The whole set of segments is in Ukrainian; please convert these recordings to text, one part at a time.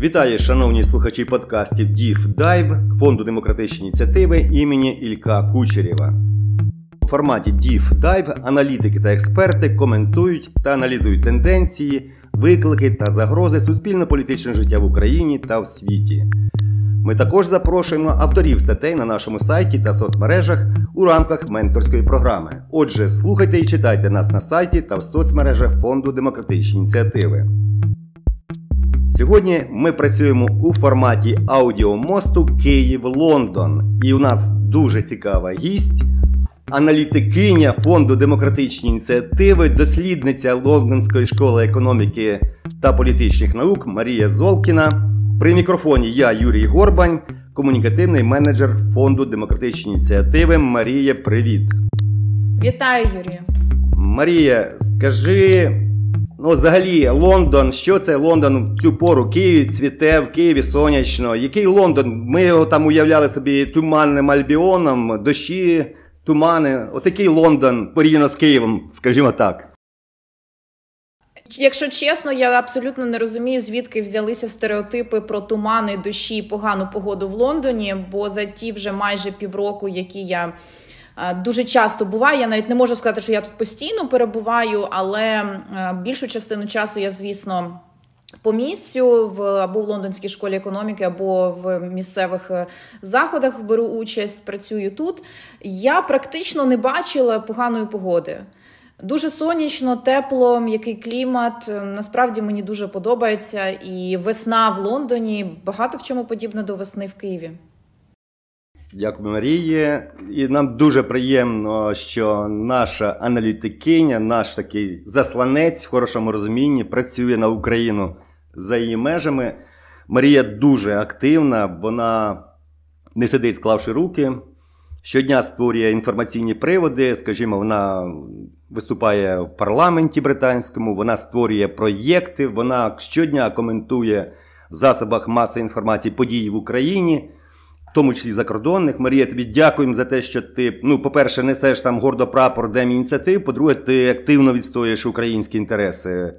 Вітаю, шановні слухачі подкастів Дів Дайв Фонду демократичні ініціативи імені Ілька Кучерєва. У форматі Дів Дайв аналітики та експерти коментують та аналізують тенденції, виклики та загрози суспільно-політичного життя в Україні та в світі. Ми також запрошуємо авторів статей на нашому сайті та соцмережах у рамках менторської програми. Отже, слухайте і читайте нас на сайті та в соцмережах Фонду демократичні ініціативи. Сьогодні ми працюємо у форматі аудіомосту Київ-Лондон. І у нас дуже цікава гість, аналітикиня Фонду демократичні ініціативи, дослідниця Лондонської школи економіки та політичних наук Марія Золкіна. При мікрофоні я Юрій Горбань, комунікативний менеджер Фонду демократичні ініціативи. Марія, привіт! Вітаю, Юрію! Марія, скажи. Ну, взагалі, Лондон, що це Лондон в цю пору? Київ цвіте, в Києві сонячно. Який Лондон? Ми його там уявляли собі туманним альбіоном, дощі, тумани. Отакий Лондон порівняно з Києвом, скажімо так. Якщо чесно, я абсолютно не розумію, звідки взялися стереотипи про тумани, дощі і погану погоду в Лондоні, бо за ті вже майже півроку, які я. Дуже часто буває, я навіть не можу сказати, що я тут постійно перебуваю, але більшу частину часу я, звісно, по місцю в або в лондонській школі економіки, або в місцевих е, заходах беру участь, працюю тут. Я практично не бачила поганої погоди. Дуже сонячно, тепло, м'який клімат. Насправді мені дуже подобається. І весна в Лондоні багато в чому подібне до весни в Києві. Дякую, Марії. І нам дуже приємно, що наша аналітикиня, наш такий засланець в хорошому розумінні, працює на Україну за її межами. Марія дуже активна, вона не сидить, склавши руки. Щодня створює інформаційні приводи. Скажімо, вона виступає в парламенті британському, вона створює проєкти, вона щодня коментує в засобах маси інформації події в Україні тому числі закордонних. Марія, тобі дякуємо за те, що ти, ну, по-перше, несеш там гордо прапор Дем ініціатив. По-друге, ти активно відстоюєш українські інтереси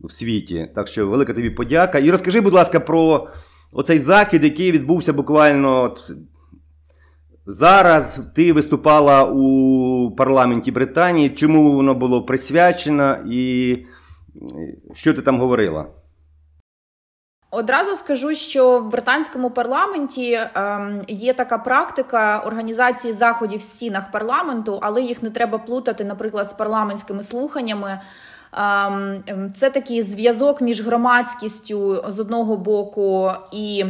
в світі. Так що велика тобі подяка. І розкажи, будь ласка, про оцей захід, який відбувся буквально. Зараз ти виступала у парламенті Британії. Чому воно було присвячено і що ти там говорила? Одразу скажу, що в британському парламенті ем, є така практика організації заходів в стінах парламенту, але їх не треба плутати, наприклад, з парламентськими слуханнями. Ем, ем, це такий зв'язок між громадськістю з одного боку і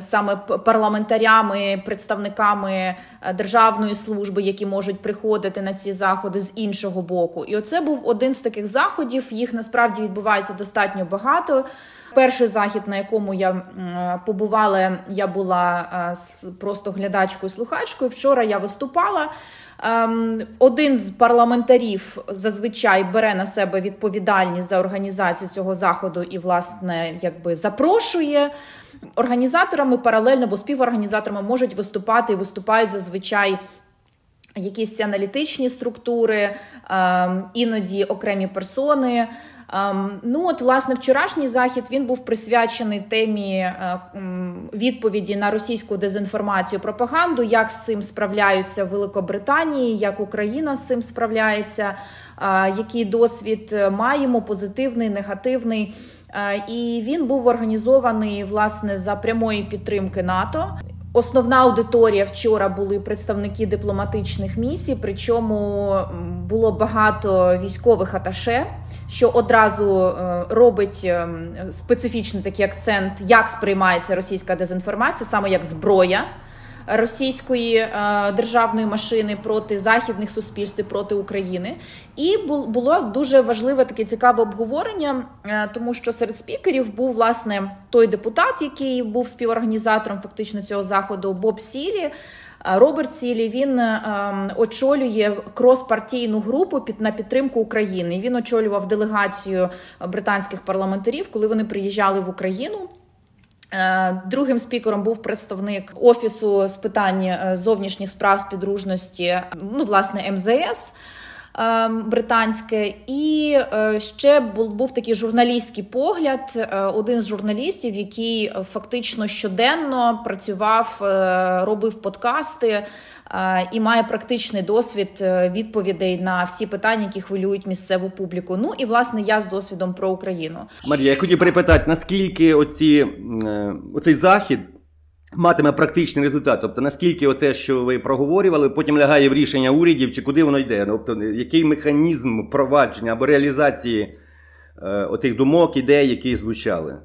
саме парламентарями, представниками е, державної служби, які можуть приходити на ці заходи з іншого боку. І оце був один з таких заходів. Їх насправді відбувається достатньо багато. Перший захід, на якому я побувала, я була просто глядачкою, слухачкою. Вчора я виступала. Ем, один з парламентарів зазвичай бере на себе відповідальність за організацію цього заходу і, власне, якби запрошує. Організаторами паралельно, бо співорганізаторами можуть виступати і виступають зазвичай. Якісь аналітичні структури, ем, іноді окремі персони. Ем, ну от, власне, вчорашній захід він був присвячений темі е, відповіді на російську дезінформацію, пропаганду, як з цим справляються Великобританії, як Україна з цим справляється, який досвід маємо, позитивний, негативний. Е, і він був організований власне за прямої підтримки НАТО. Основна аудиторія вчора були представники дипломатичних місій, причому було багато військових аташе, що одразу е, робить ем, специфічний такий акцент, як сприймається російська дезінформація, саме як зброя російської е, державної машини проти західних суспільств проти України. І було дуже важливе таке цікаве обговорення, е, тому що серед спікерів був власне той депутат, який був співорганізатором фактично цього заходу, Боб Сілі. Роберт Цілі він е, очолює кроспартійну групу під на підтримку України. Він очолював делегацію британських парламентарів, коли вони приїжджали в Україну. Е, другим спікером був представник офісу з питань е, зовнішніх справ спідружності, ну власне МЗС. Ем, британське, і е, ще був, був такий журналістський погляд. е, Один з журналістів, який фактично щоденно працював, е, робив подкасти і має практичний досвід відповідей на всі питання, які хвилюють місцеву публіку. Ну і власне я з досвідом про Україну. Марія, я хотів перепитати, наскільки оці, оцей захід матиме практичний результат? Тобто, наскільки те, що ви проговорювали, потім лягає в рішення урядів, чи куди воно йде? Тобто, який механізм впровадження або реалізації е, отих думок, ідей, які звучали?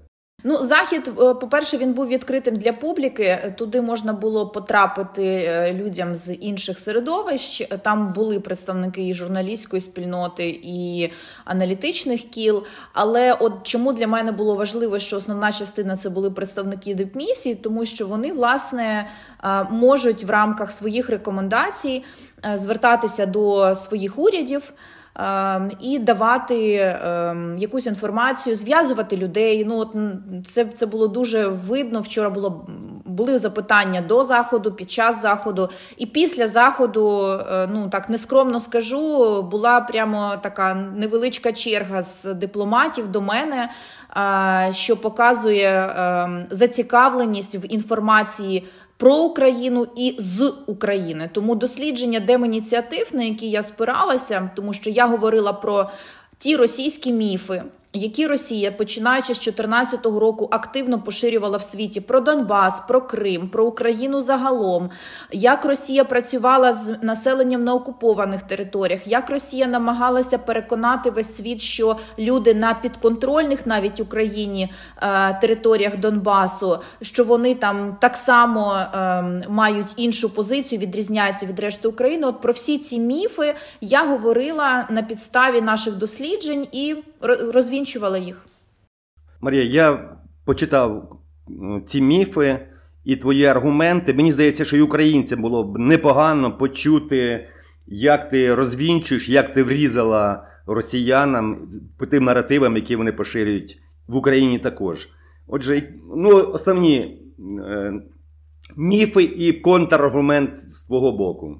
Ну, захід, е, по-перше, він був відкритим для публіки. Туди можна було потрапити е, людям з інших середовищ. Там були представники і журналістської спільноти, і аналітичних кіл. Але от чому для мене було важливо, що основна частина це були представники дипмісії, тому що вони власне е, можуть в рамках своїх рекомендацій звертатися до своїх урядів. Ем, і давати ем, якусь інформацію, зв'язувати людей. Ну от це, це було дуже видно. Вчора було були запитання до заходу, під час заходу, і після заходу, е, ну так нескромно скажу, була прямо така невеличка черга з дипломатів до мене, е, що показує ем, зацікавленість в інформації про Україну і з України. Тому дослідження демініціатив, на які я спиралася, тому що я говорила про ті російські міфи, які Росія, починаючи з 2014 року, активно поширювала в світі про Донбас, про Крим, про Україну загалом, як Росія працювала з населенням на окупованих територіях, як Росія намагалася переконати весь світ, що люди на підконтрольних навіть Україні е, територіях Донбасу, що вони там так само е, мають іншу позицію, відрізняються від решти України. От про всі ці міфи я говорила на підставі наших досліджень і ро- розвінчувала їх. Марія, я почитав ці міфи і твої аргументи. Мені здається, що і українцям було б непогано почути, як ти розвінчуєш, як ти врізала росіянам по тим наративам, які вони поширюють в Україні також. Отже, ну, основні е, міфи і контраргумент з твого боку.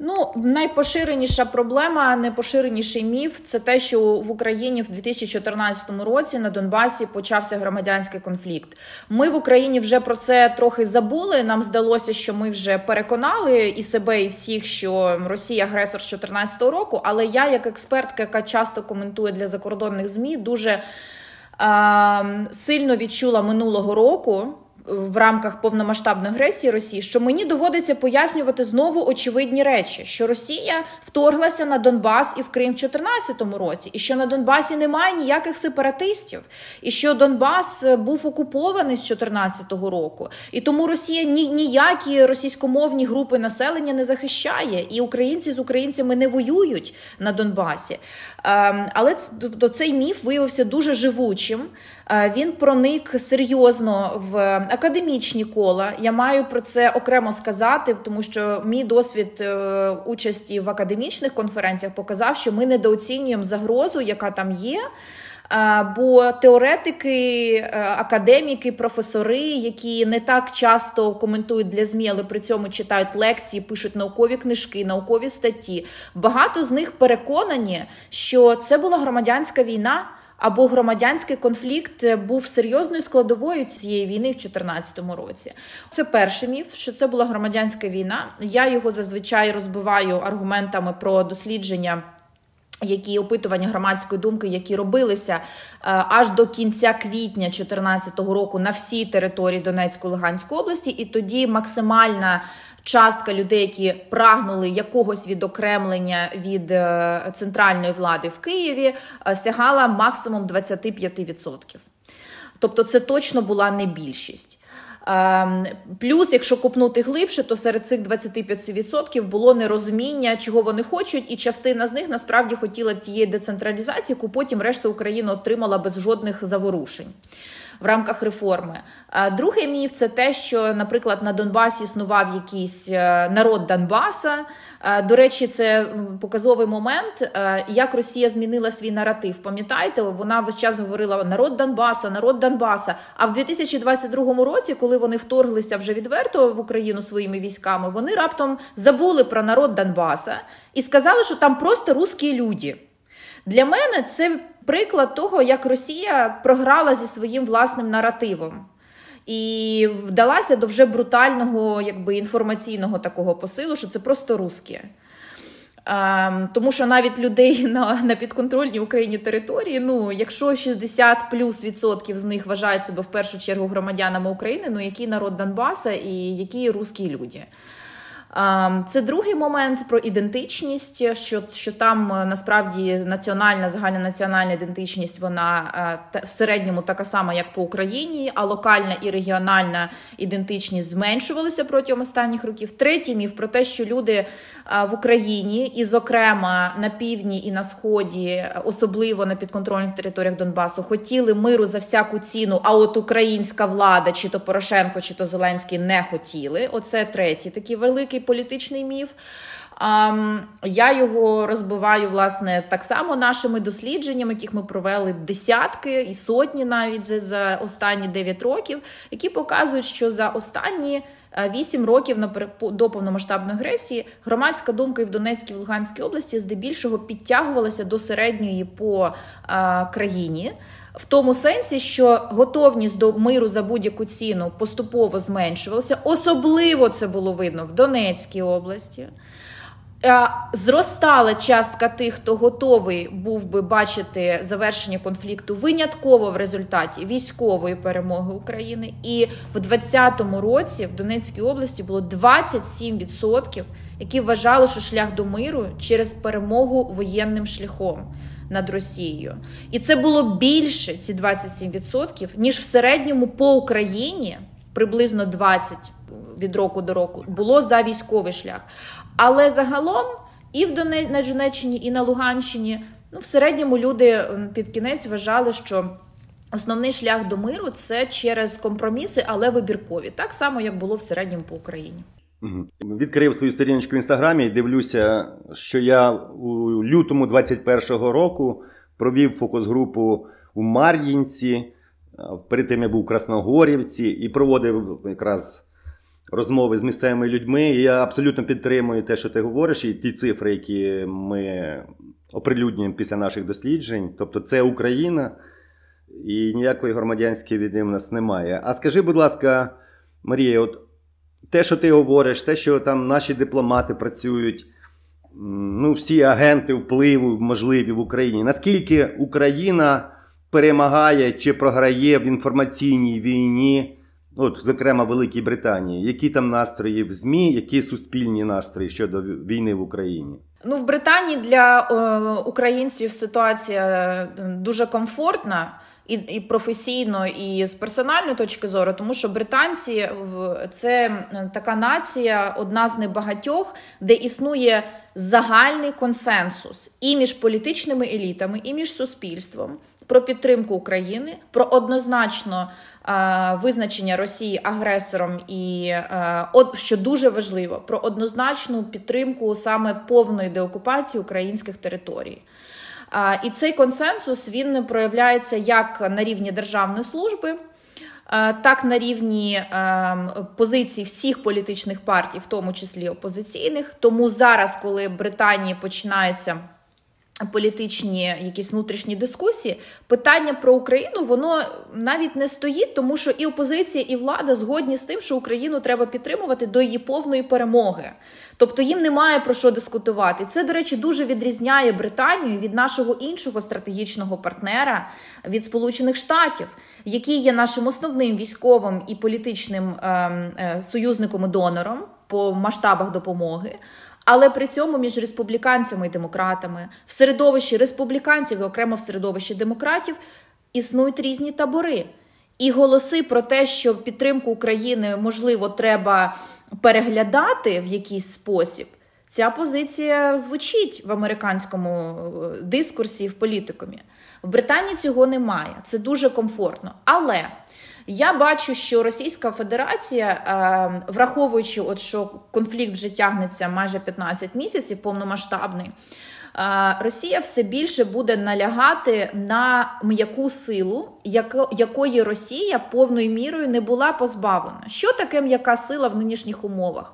Ну, найпоширеніша проблема, найпоширеніший міф це те, що в Україні в 2014 році на Донбасі почався громадянський конфлікт. Ми в Україні вже про це трохи забули. Нам здалося, що ми вже переконали і себе, і всіх, що Росія агресор з 2014 року. Але я, як експертка, яка часто коментує для закордонних змі, дуже е, сильно відчула минулого року в рамках повномасштабної агресії Росії, що мені доводиться пояснювати знову очевидні речі, що Росія вторглася на Донбас і в Крим в 2014 році, і що на Донбасі немає ніяких сепаратистів, і що Донбас е, був окупований з 2014 року, і тому Росія ні, ніякі російськомовні групи населення не захищає, і українці з українцями не воюють на Донбасі. Ем, Але цей міф виявився дуже живучим. Він проник серйозно в академічні кола. Я маю про це окремо сказати, тому що мій досвід е, участі в академічних конференціях показав, що ми недооцінюємо загрозу, яка там є. Бо теоретики, е, академіки, професори, які не так часто коментують для ЗМІ, але при цьому читають лекції, пишуть наукові книжки, наукові статті. Багато з них переконані, що це була громадянська війна. Або громадянський конфлікт е, був серйозною складовою цієї війни в 2014 році. Це перший міф, що це була громадянська війна. Я його зазвичай розбиваю аргументами про дослідження. Які опитування громадської думки, які робилися е, аж до кінця квітня 2014 року на всій території Донецької Луганської області, і тоді максимальна частка людей, які прагнули якогось відокремлення від е, центральної влади в Києві, е, сягала максимум 25%. Тобто, це точно була не більшість. Ем, Плюс, якщо купнути глибше, то серед цих 25% було нерозуміння, чого вони хочуть, і частина з них насправді хотіла тієї децентралізації, яку потім решта України отримала без жодних заворушень. В рамках реформи. Другий міф це те, що, наприклад, на Донбасі існував якийсь е, народ Донбаса. До речі, це показовий момент, е, як Росія змінила свій наратив. Пам'ятаєте, вона весь час говорила народ Донбаса, народ Донбаса. А в 2022 році, коли вони вторглися вже відверто в Україну своїми військами, вони раптом забули про народ Донбаса і сказали, що там просто русські люди. Для мене це приклад того, як Росія програла зі своїм власним наративом. І вдалася до вже брутального, якби інформаційного такого посилу, що це просто русські. Ем, тому що навіть людей на, на підконтрольній Україні території, ну якщо 60 плюс відсотків з них вважають себе в першу чергу громадянами України, ну який народ Донбаса і які русські люди. Ем, Це другий момент про ідентичність, що, що там е, насправді національна загальнонаціональна ідентичність, вона е, в середньому така сама, як по Україні, а локальна і регіональна ідентичність зменшувалися протягом останніх років. Третій міф про те, що люди в Україні, і, зокрема, на півдні і на сході, особливо на підконтрольних територіях Донбасу, хотіли миру за всяку ціну. А от українська влада, чи то Порошенко, чи то Зеленський, не хотіли. Оце третій такий великий політичний міф. Я його розбиваю власне так само нашими дослідженнями, яких ми провели десятки і сотні навіть за останні 9 років, які показують, що за останні е, 8 років до повномасштабної агресії громадська думка і в Донецькій і в Луганській області здебільшого підтягувалася до середньої по е, країні. В тому сенсі, що готовність до миру за будь-яку ціну поступово зменшувалася. Особливо це було видно в Донецькій області. Е, Зростала частка тих, хто готовий був би бачити завершення конфлікту винятково в результаті військової перемоги України. І в 2020 році в Донецькій області було 27%, які вважали, що шлях до миру через перемогу воєнним шляхом над Росією. І це було більше ці 27%, ніж в середньому по Україні приблизно 20 від року до року було за військовий шлях. Але загалом і в Доне... на Донеччині, і на Луганщині, ну в середньому люди під кінець вважали, що основний шлях до миру це через компроміси, але вибіркові, так само як було в середньому по Україні. Відкрив свою сторіночку в інстаграмі і дивлюся, що я у лютому 21-го року провів фокус-групу у Мар'їнці. Перед тим я був у Красногорівці і проводив якраз розмови з місцевими людьми. І я абсолютно підтримую те, що ти говориш, і ті цифри, які ми оприлюднюємо після наших досліджень. Тобто, це Україна, і ніякої громадянської війни в нас немає. А скажи, будь ласка, Марія, от те, що ти говориш, те, що там наші дипломати працюють, ну, всі агенти впливу можливі в Україні. Наскільки Україна перемагає чи програє в інформаційній війні, от, зокрема, Великій Британії? Які там настрої в ЗМІ, які суспільні настрої щодо війни в Україні? Ну, в Британії для е, українців ситуація е, дуже комфортна. І, і професійно, і з персональної точки зору, тому що британці це така нація, одна з небагатьох, де існує загальний консенсус і між політичними елітами, і між суспільством про підтримку України, про однозначно визначення Росії агресором, і е, що дуже важливо, про однозначну підтримку саме повної деокупації українських територій. І цей консенсус він проявляється як на рівні державної служби, так на рівні позицій всіх політичних партій, в тому числі опозиційних. Тому зараз, коли в Британії починаються політичні якісь внутрішні дискусії, питання про Україну воно навіть не стоїть, тому що і опозиція, і влада згодні з тим, що Україну треба підтримувати до її повної перемоги. Тобто їм немає про що дискутувати. Це, до речі, дуже відрізняє Британію від нашого іншого стратегічного партнера від Сполучених Штатів, який є нашим основним військовим і політичним ем, е, союзником і донором по масштабах допомоги. Але при цьому між республіканцями і демократами в середовищі республіканців і окремо в середовищі демократів існують різні табори. І голоси про те, що підтримку України можливо треба переглядати в якийсь спосіб. Ця позиція звучить в американському е, дискурсі в політикумі. В Британії цього немає. Це дуже комфортно. Але я бачу, що Російська Федерація, е, враховуючи, от що конфлікт вже тягнеться майже 15 місяців, повномасштабний. Е, Росія все більше буде налягати на м'яку силу, якої Росія повною мірою не була позбавлена. Що таке м'яка сила в нинішніх умовах?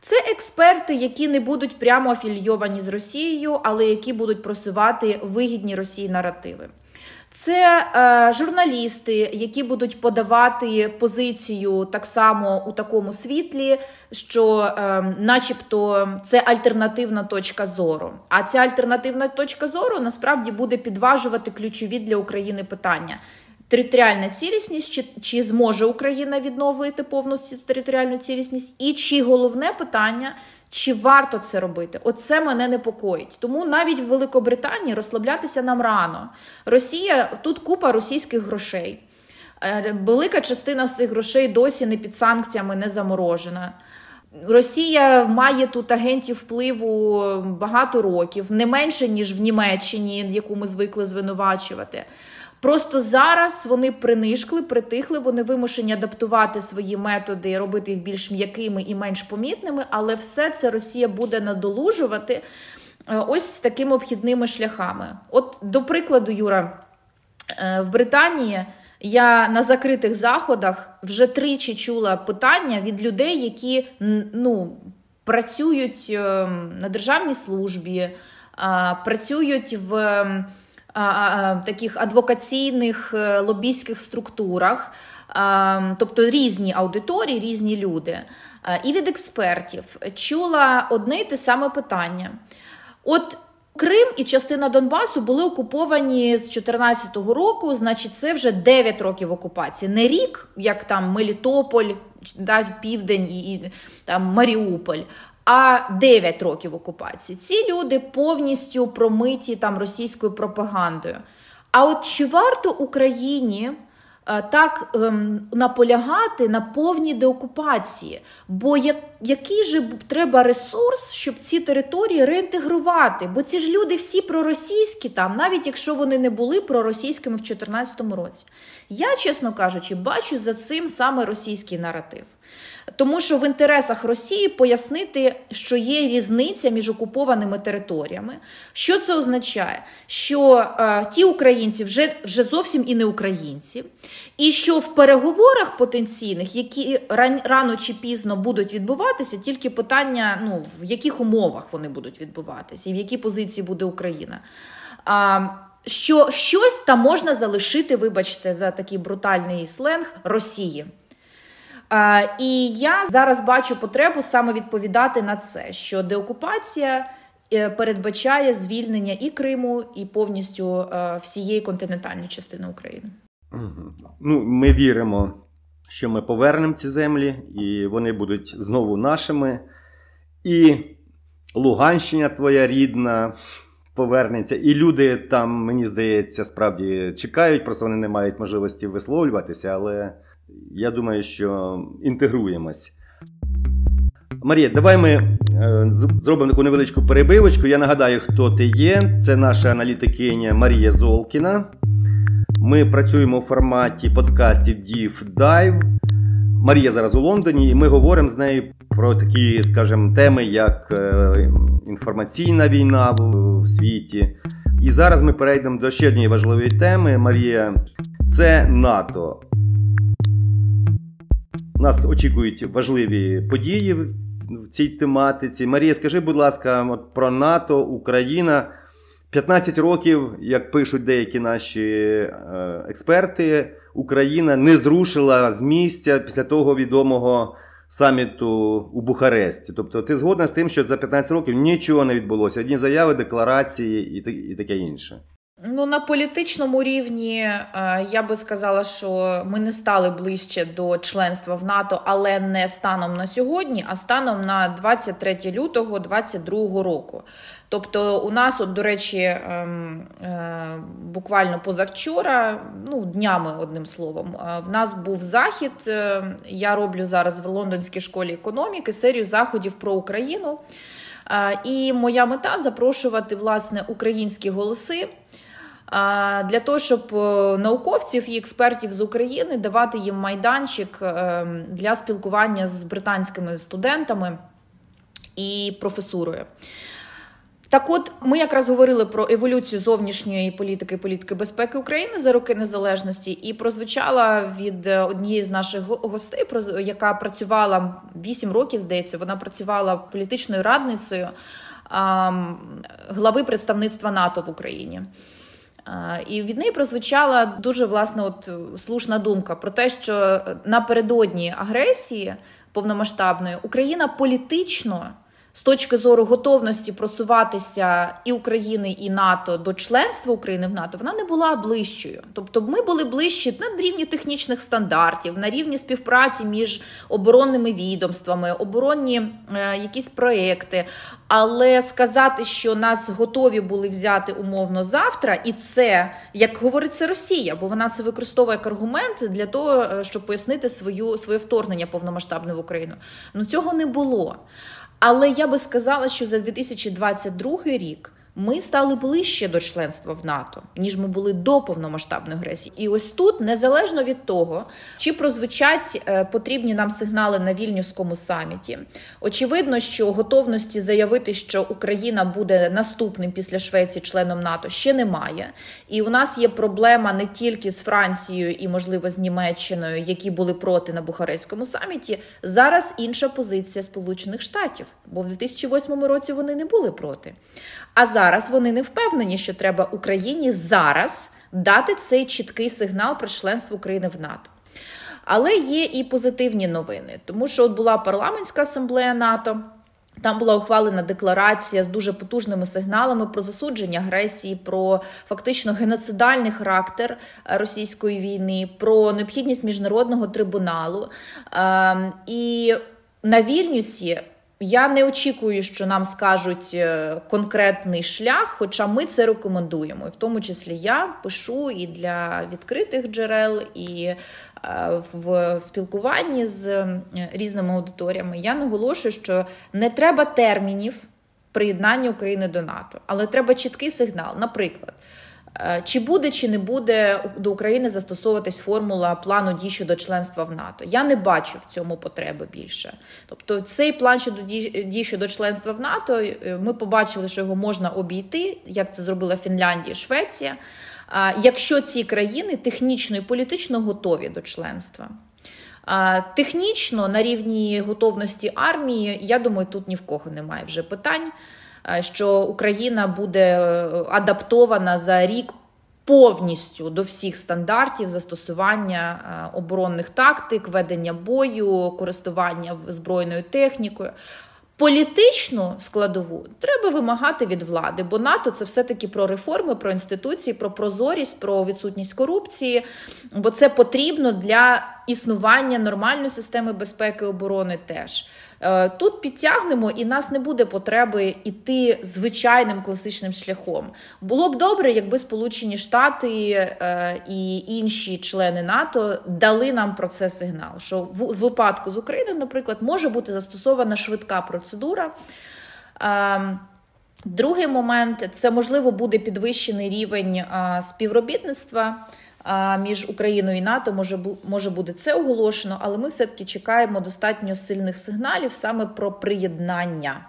Це експерти, які не будуть прямо афільйовані з Росією, але які будуть просувати вигідні Росії наративи. Це е, журналісти, які будуть подавати позицію так само у такому світлі, що, е, начебто, це альтернативна точка зору. А ця альтернативна точка зору насправді буде підважувати ключові для України питання. Територіальна цілісність, чи чи зможе Україна відновити повністю територіальну цілісність, і чи головне питання, чи варто це робити? Оце мене непокоїть. Тому навіть в Великобританії розслаблятися нам рано. Росія тут купа російських грошей. Е, велика частина з цих грошей досі не під санкціями, не заморожена. Росія має тут агентів впливу багато років, не менше ніж в Німеччині, яку ми звикли звинувачувати. Просто зараз вони принишкли, притихли, вони вимушені адаптувати свої методи, робити їх більш м'якими і менш помітними, але все це Росія буде надолужувати е, ось такими обхідними шляхами. От, до прикладу, Юра, е, в Британії я на закритих заходах вже тричі чула питання від людей, які ну, працюють ем, на державній службі, працюють в таких адвокаційних е, лобійських структурах, тобто різні аудиторії, різні люди. І від експертів чула одне й те саме питання. От Крим і частина Донбасу були окуповані з 2014 року, значить, це вже 9 років окупації. Не рік, як там Мелітополь, да, Південь і, і там Маріуполь, а 9 років окупації. Ці люди повністю промиті там російською пропагандою. А от чи варто Україні е, так ем, наполягати на повній деокупації? Бо як, який же треба ресурс, щоб ці території реінтегрувати? Бо ці ж люди всі проросійські там, навіть якщо вони не були проросійськими в 2014 році. Я, чесно кажучи, бачу за цим саме російський наратив. Тому що в інтересах Росії пояснити, що є різниця між окупованими територіями. Що це означає? Що е, ті українці вже вже зовсім і не українці, і що в переговорах потенційних, які ран, рано чи пізно будуть відбуватися, тільки питання, ну в яких умовах вони будуть відбуватися, і в якій позиції буде Україна. А, що щось там можна залишити, вибачте, за такий брутальний сленг Росії. І я зараз бачу потребу саме відповідати на це, що деокупація е, передбачає звільнення і Криму, і повністю е, всієї континентальної частини України. Ну, Ми віримо, що ми повернемо ці землі, і вони будуть знову нашими. І Луганщина твоя рідна. Повернеться, і люди там, мені здається, справді чекають, просто вони не мають можливості висловлюватися, але я думаю, що інтегруємось. Марія, давай ми е, зробимо таку невеличку перебивочку. Я нагадаю, хто ти є. Це наша аналітикиня Марія Золкіна. Ми працюємо у форматі подкастів Deep Dive. Марія зараз у Лондоні, і ми говоримо з нею про такі, скажімо, теми, як е, інформаційна війна в світі. І зараз ми перейдемо до ще однієї важливої теми. Марія, це НАТО. Нас очікують важливі події в цій тематиці. Марія, скажи, будь ласка, от про НАТО, Україна. 15 років, як пишуть деякі наші е, експерти, Україна не зрушила з місця після того відомого саміту у Бухаресті. Тобто, ти згодна з тим, що за 15 років нічого не відбулося. Одні заяви, декларації і таке інше. Ну, на політичному рівні е, я би сказала, що ми не стали ближче до членства в НАТО, але не станом на сьогодні, а станом на 23 лютого 2022 року. Тобто, у нас, от, до речі, ем, е, буквально позавчора, ну днями одним словом, е, в нас був захід. Я роблю зараз в Лондонській школі економіки серію заходів про Україну. І моя мета запрошувати власне українські голоси. Для того, щоб е, науковців і експертів з України давати їм майданчик е, для спілкування з британськими студентами і професурою. Так от, ми якраз говорили про еволюцію зовнішньої політики, політики безпеки України за роки незалежності, і прозвучала від е, однієї з наших гостей, яка працювала 8 років, здається, вона працювала політичною радницею глави представництва НАТО в Україні. І від неї прозвучала дуже власне от слушна думка про те, що напередодні агресії повномасштабної Україна політично з точки зору готовності просуватися і України, і НАТО до членства України в НАТО, вона не була ближчою. Тобто, ми були ближчі на рівні технічних стандартів, на рівні співпраці між оборонними відомствами, оборонні е, якісь проекти. Але сказати, що нас готові були взяти умовно завтра, і це як говорить це Росія, бо вона це використовує як аргумент для того, е, щоб пояснити свою своє вторгнення повномасштабне в Україну. Ну цього не було. Але я би сказала, що за 2022 рік ми стали ближче до членства в НАТО, ніж ми були до повномасштабної агресії. І ось тут, незалежно від того, чи прозвучать е, потрібні нам сигнали на вільнюському саміті, очевидно, що готовності заявити, що Україна буде наступним після Швеції членом НАТО, ще немає. І у нас є проблема не тільки з Францією і, можливо, з Німеччиною, які були проти на Бухарестському саміті. Зараз інша позиція Сполучених Штатів, бо в 2008 році вони не були проти. А зараз вони не впевнені, що треба Україні зараз дати цей чіткий сигнал про членство України в НАТО. Але є і позитивні новини, тому що от була парламентська асамблея НАТО. Там була ухвалена декларація з дуже потужними сигналами про засудження агресії, про фактично геноцидальний характер російської війни, про необхідність міжнародного трибуналу. Ем, І на Вільнюсі я не очікую, що нам скажуть е, конкретний шлях, хоча ми це рекомендуємо. І в тому числі я пишу і для відкритих джерел, і е, в спілкуванні з е, різними аудиторіями. Я наголошую, що не треба термінів приєднання України до НАТО, але треба чіткий сигнал. Наприклад. Е, Чи буде чи не буде до України застосовуватись формула плану дій щодо членства в НАТО? Я не бачу в цьому потреби більше. Тобто, цей план щодо дій щодо членства в НАТО е, ми побачили, що його можна обійти, як це зробила Фінляндія, і Швеція. Якщо ці країни технічно і політично готові до членства. Технічно на рівні готовності армії, я думаю, тут ні в кого немає вже питань е, що Україна буде е, адаптована за рік повністю до всіх стандартів застосування е, оборонних тактик, ведення бою, користування збройною технікою. Політичну складову треба вимагати від влади, бо НАТО це все-таки про реформи, про інституції, про прозорість, про відсутність корупції, бо це потрібно для існування нормальної системи безпеки і оборони теж. Е, Тут підтягнемо, і нас не буде потреби йти звичайним класичним шляхом. Було б добре, якби Сполучені Штати е, і інші члени НАТО дали нам про це сигнал. Що в випадку з Україною, наприклад, може бути застосована швидка процедура. Ем, Другий момент це можливо буде підвищений рівень співробітництва між Україною і НАТО. Може може буде це оголошено, але ми все таки чекаємо достатньо сильних сигналів саме про приєднання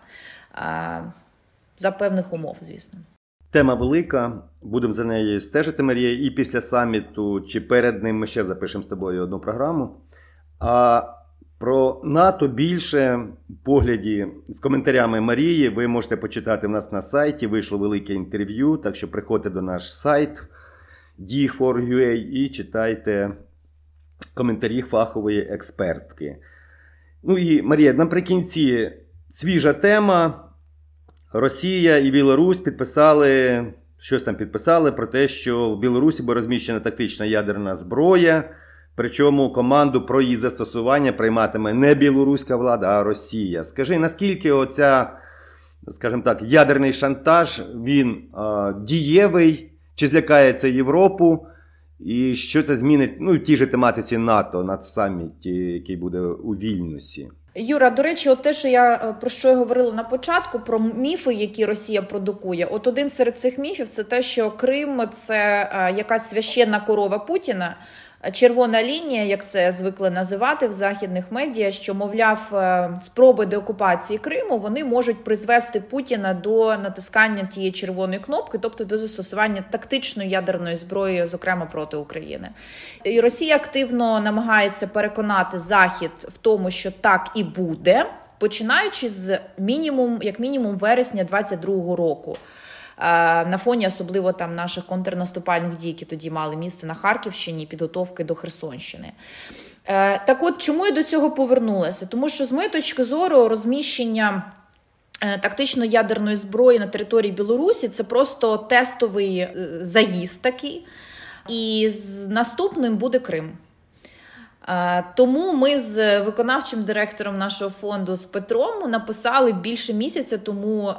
за певних умов, звісно. Тема велика. Будемо за нею стежити, Марія, і після саміту, чи перед ним ми ще запишемо з тобою одну програму. А про НАТО більше погляді з коментарями Марії ви можете почитати в нас на сайті. Вийшло велике інтерв'ю, так що приходьте до наш сайт D4UA і читайте коментарі фахової експертки. Ну і Марія, наприкінці свіжа тема. Росія і Білорусь підписали, щось там підписали про те, що в Білорусі буде розміщена тактична ядерна зброя. Причому команду про її застосування прийматиме не білоруська влада, а Росія. Скажи, наскільки оця, скажімо так, ядерний шантаж він а, дієвий, чи злякається Європу, і що це змінить ну, тій же тематиці НАТО на саміті, який буде у Вільнюсі? Юра, до речі, от те, що я е, про що я говорила на початку, про міфи, які Росія продукує. От один серед цих міфів це те, що Крим це е, якась священна корова Путіна. Червона лінія, як це звикли називати в західних медіа, що мовляв, е, спроби деокупації Криму вони можуть призвести Путіна до натискання тієї червоної кнопки, тобто до застосування тактичної ядерної зброї, зокрема проти України. І Росія активно намагається переконати Захід в тому, що так і буде, починаючи з мінімум, як мінімум, вересня 22-го року. Е, на фоні особливо там наших контрнаступальних дій, які тоді мали місце на Харківщині, підготовки до Херсонщини. Е, так, от чому я до цього повернулася? Тому що з моєї точки зору розміщення. Е, тактично ядерної зброї на території Білорусі це просто тестовий заїзд такий, і з наступним буде Крим. Тому ми з виконавчим директором нашого фонду з Петром написали більше місяця тому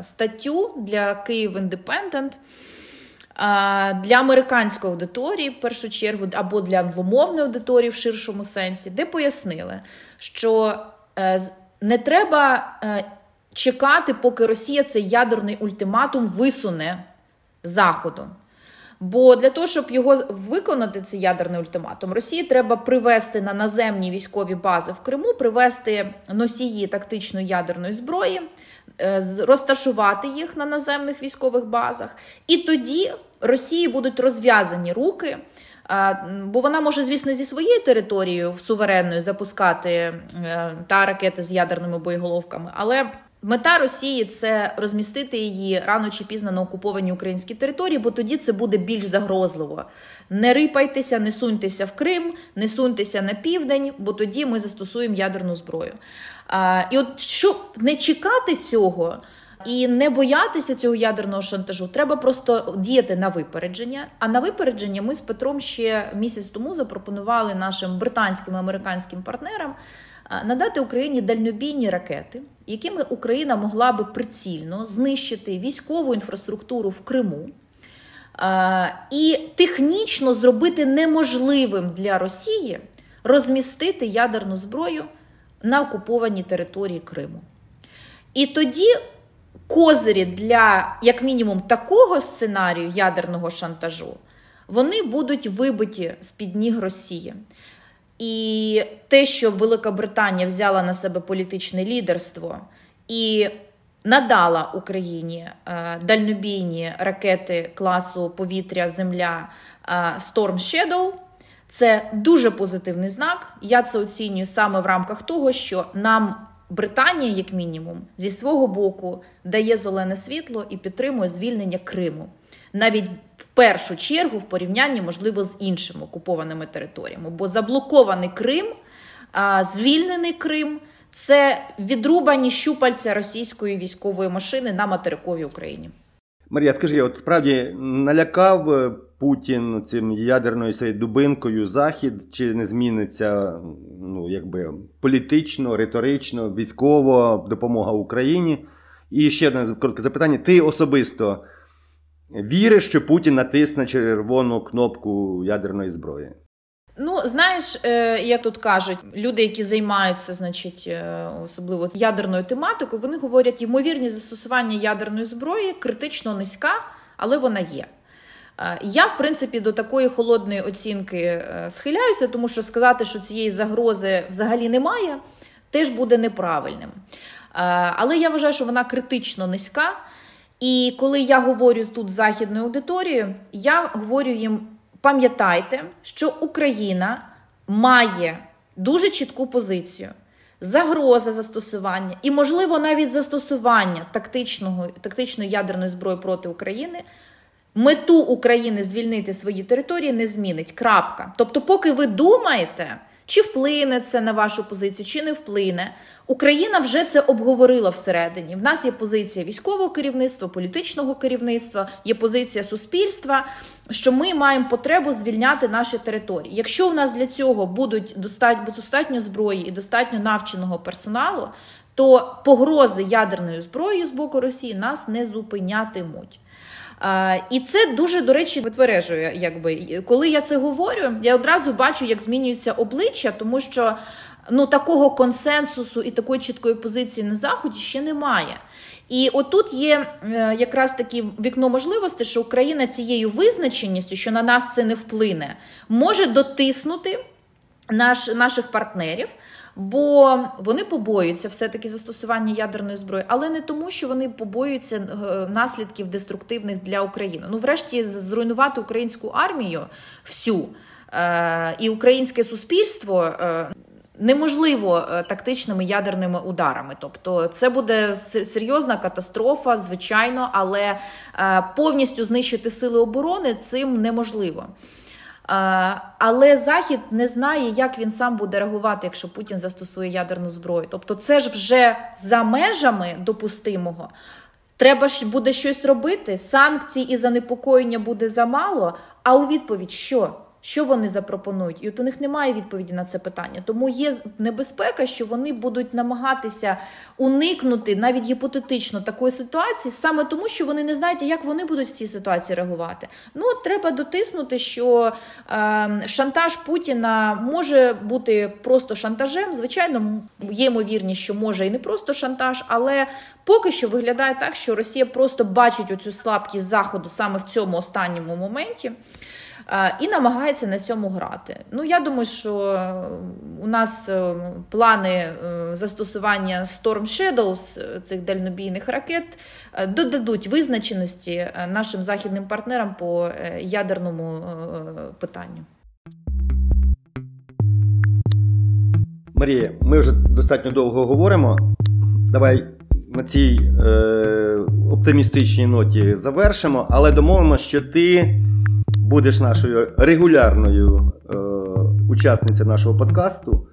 статтю для Київ Індепендент для американської аудиторії, в першу чергу, або для англомовної аудиторії в ширшому сенсі, де пояснили, що е, не треба е, чекати, поки Росія цей ядерний ультиматум висуне Заходу. Бо для того, щоб його виконати, цей ядерний ультиматум, Росії треба привести на наземні військові бази в Криму, привести носії тактичної ядерної зброї, е, розташувати їх на наземних військових базах, і тоді Росії будуть розв'язані руки. Бо вона може, звісно, зі своєї території суверенною запускати е, та ракети з ядерними боєголовками, але Мета Росії це розмістити її рано чи пізно на окупованій українській території, бо тоді це буде більш загрозливо. Не рипайтеся, не суньтеся в Крим, не суньтеся на південь, бо тоді ми застосуємо ядерну зброю. А, І от щоб не чекати цього і не боятися цього ядерного шантажу, треба просто діяти на випередження. А на випередження ми з Петром ще місяць тому запропонували нашим британським і американським партнерам надати Україні дальнобійні ракети, якими Україна могла би прицільно знищити військову інфраструктуру в Криму. І технічно зробити неможливим для Росії розмістити ядерну зброю на окупованій території Криму. І тоді козирі для, як мінімум, такого сценарію ядерного шантажу вони будуть вибиті з під ніг Росії. І те, що Велика Британія взяла на себе політичне лідерство і надала Україні е, дальнобійні ракети класу повітря, Земля е, Storm Shadow, це дуже позитивний знак. Я це оцінюю саме в рамках того, що нам Британія, як мінімум, зі свого боку дає зелене світло і підтримує звільнення Криму навіть в першу чергу в порівнянні, можливо, з іншими окупованими територіями. Бо заблокований Крим, звільнений Крим це відрубані щупальця російської військової машини на материковій Україні. Марія, скажи, от справді налякав е, Путін цим ядерною цією дубинкою Захід, чи не зміниться ну, якби політично, риторично, військово допомога Україні? І ще одне коротке запитання: ти особисто віриш, що Путін натисне червону кнопку ядерної зброї? Ну, знаєш, е, як тут кажуть, люди, які займаються, значить, е, особливо ядерною тематикою, вони говорять, ймовірність застосування ядерної зброї критично низька, але вона є. Е, я, в принципі, до такої холодної оцінки схиляюся, тому що сказати, що цієї загрози взагалі немає, теж буде неправильним. Але я вважаю, що вона критично низька. І коли я говорю тут західною аудиторією, я говорю їм: пам'ятайте, що Україна має дуже чітку позицію. Загроза застосування і, можливо, навіть застосування тактичного, тактичної ядерної зброї проти України, мету України звільнити свої території не змінить. Крапка. Тобто, поки ви думаєте, чи вплине це на вашу позицію, чи не вплине. Україна вже це обговорила всередині. В нас є позиція військового керівництва, політичного керівництва, є позиція суспільства, що ми маємо потребу звільняти наші території. Якщо в нас для цього будуть достатньо, достатньо зброї і достатньо навченого персоналу, то погрози ядерною зброєю з боку Росії нас не зупинятимуть. І це дуже до речі витвережує. Якби коли я це говорю, я одразу бачу, як змінюється обличчя, тому що ну, такого консенсусу і такої чіткої позиції на Заході ще немає. І отут є е, якраз таке вікно можливості, що Україна цією визначеністю, що на нас це не вплине, може дотиснути наш, наших партнерів. Бо вони побоюються все-таки застосування ядерної зброї, але не тому, що вони побоюються е, наслідків деструктивних для України. Ну, врешті, зруйнувати українську армію всю е, і українське суспільство. Е, Неможливо тактичними ядерними ударами, тобто це буде серйозна катастрофа, звичайно, але повністю знищити сили оборони цим неможливо. Але Захід не знає, як він сам буде реагувати, якщо Путін застосує ядерну зброю. Тобто, це ж вже за межами допустимого. Треба ж буде щось робити. Санкцій і занепокоєння буде замало. А у відповідь що? Що вони запропонують? І от у них немає відповіді на це питання. Тому є небезпека, що вони будуть намагатися уникнути навіть гіпотетично такої ситуації, саме тому, що вони не знають, як вони будуть в цій ситуації реагувати. Ну от треба дотиснути, що е, шантаж Путіна може бути просто шантажем. Звичайно, є ймовірність, що може і не просто шантаж, але поки що виглядає так, що Росія просто бачить оцю слабкість заходу саме в цьому останньому моменті. Е, І намагається на цьому грати. Ну я думаю, що е, у нас е, плани застосування Storm Shadows, цих дальнобійних ракет додадуть визначеності нашим західним партнерам по ядерному питанню. Марія, ми вже достатньо довго говоримо. Давай на цій е, оптимістичній ноті завершимо, але домовимося, що ти будеш нашою регулярною е, учасницею нашого подкасту.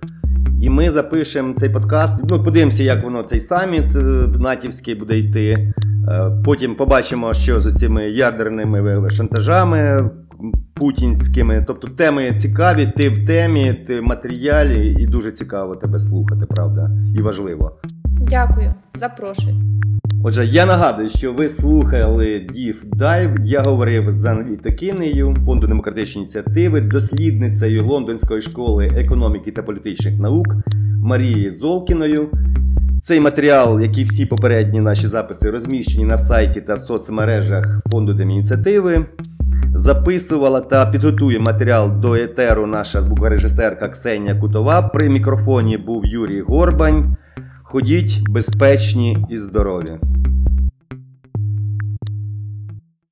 І ми запишемо цей подкаст. Ну, подивимося, як воно цей саміт е, натівський буде йти. Е, потім побачимо, що з цими ядерними шантажами путінськими. Тобто теми цікаві, ти в темі, ти в матеріалі, і дуже цікаво тебе слухати, правда, і важливо. Дякую, запрошую. Отже, я нагадую, що ви слухали Дів Дайв. Я говорив з аналітикинею фонду демократичної ініціативи, дослідницею Лондонської школи економіки та політичних наук Марією Золкіною. Цей матеріал, як і всі попередні наші записи, розміщені на сайті та соцмережах фонду Демініціативи. Записувала та підготує матеріал до етеру наша звукорежисерка Ксенія Кутова. При мікрофоні був Юрій Горбань. Ходіть безпечні і здорові.